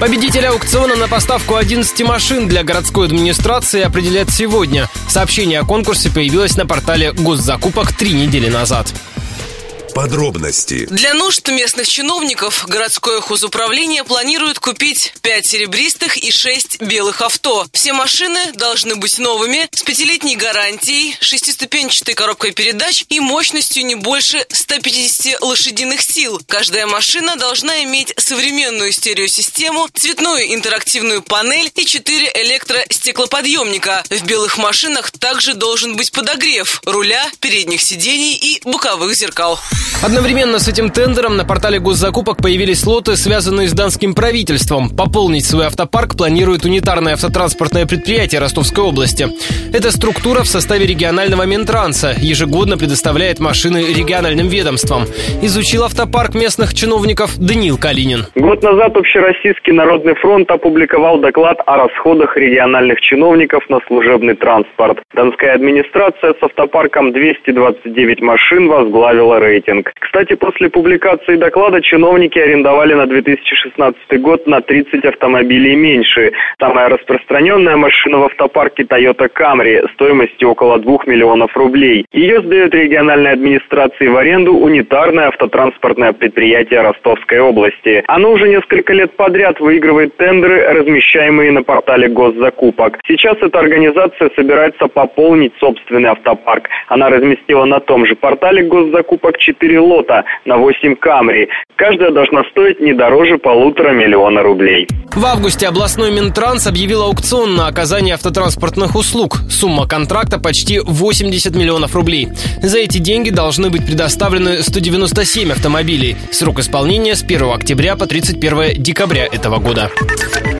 Победителя аукциона на поставку 11 машин для городской администрации определят сегодня. Сообщение о конкурсе появилось на портале госзакупок три недели назад. Подробности. Для нужд местных чиновников городское хозуправление планирует купить 5 серебристых и 6 белых авто. Все машины должны быть новыми, с пятилетней гарантией, шестиступенчатой коробкой передач и мощностью не больше 150 лошадиных сил. Каждая машина должна иметь современную стереосистему, цветную интерактивную панель и 4 электростеклоподъемника. В белых машинах также должен быть подогрев руля, передних сидений и боковых зеркал. Одновременно с этим тендером на портале госзакупок появились лоты, связанные с данским правительством. Пополнить свой автопарк планирует унитарное автотранспортное предприятие Ростовской области. Эта структура в составе регионального Минтранса ежегодно предоставляет машины региональным ведомствам. Изучил автопарк местных чиновников Даниил Калинин. Год назад Общероссийский народный фронт опубликовал доклад о расходах региональных чиновников на служебный транспорт. Донская администрация с автопарком 229 машин возглавила рейтинг. Кстати, после публикации доклада чиновники арендовали на 2016 год на 30 автомобилей меньше. Самая распространенная машина в автопарке Toyota Camry стоимостью около 2 миллионов рублей. Ее сдает региональной администрации в аренду унитарное автотранспортное предприятие Ростовской области. Оно уже несколько лет подряд выигрывает тендеры, размещаемые на портале госзакупок. Сейчас эта организация собирается пополнить собственный автопарк. Она разместила на том же портале госзакупок 4 лота на 8 Камри. Каждая должна стоить не дороже полутора миллиона рублей. В августе областной Минтранс объявил аукцион на оказание автотранспортных услуг. Сумма контракта почти 80 миллионов рублей. За эти деньги должны быть предоставлены 197 автомобилей. Срок исполнения с 1 октября по 31 декабря этого года.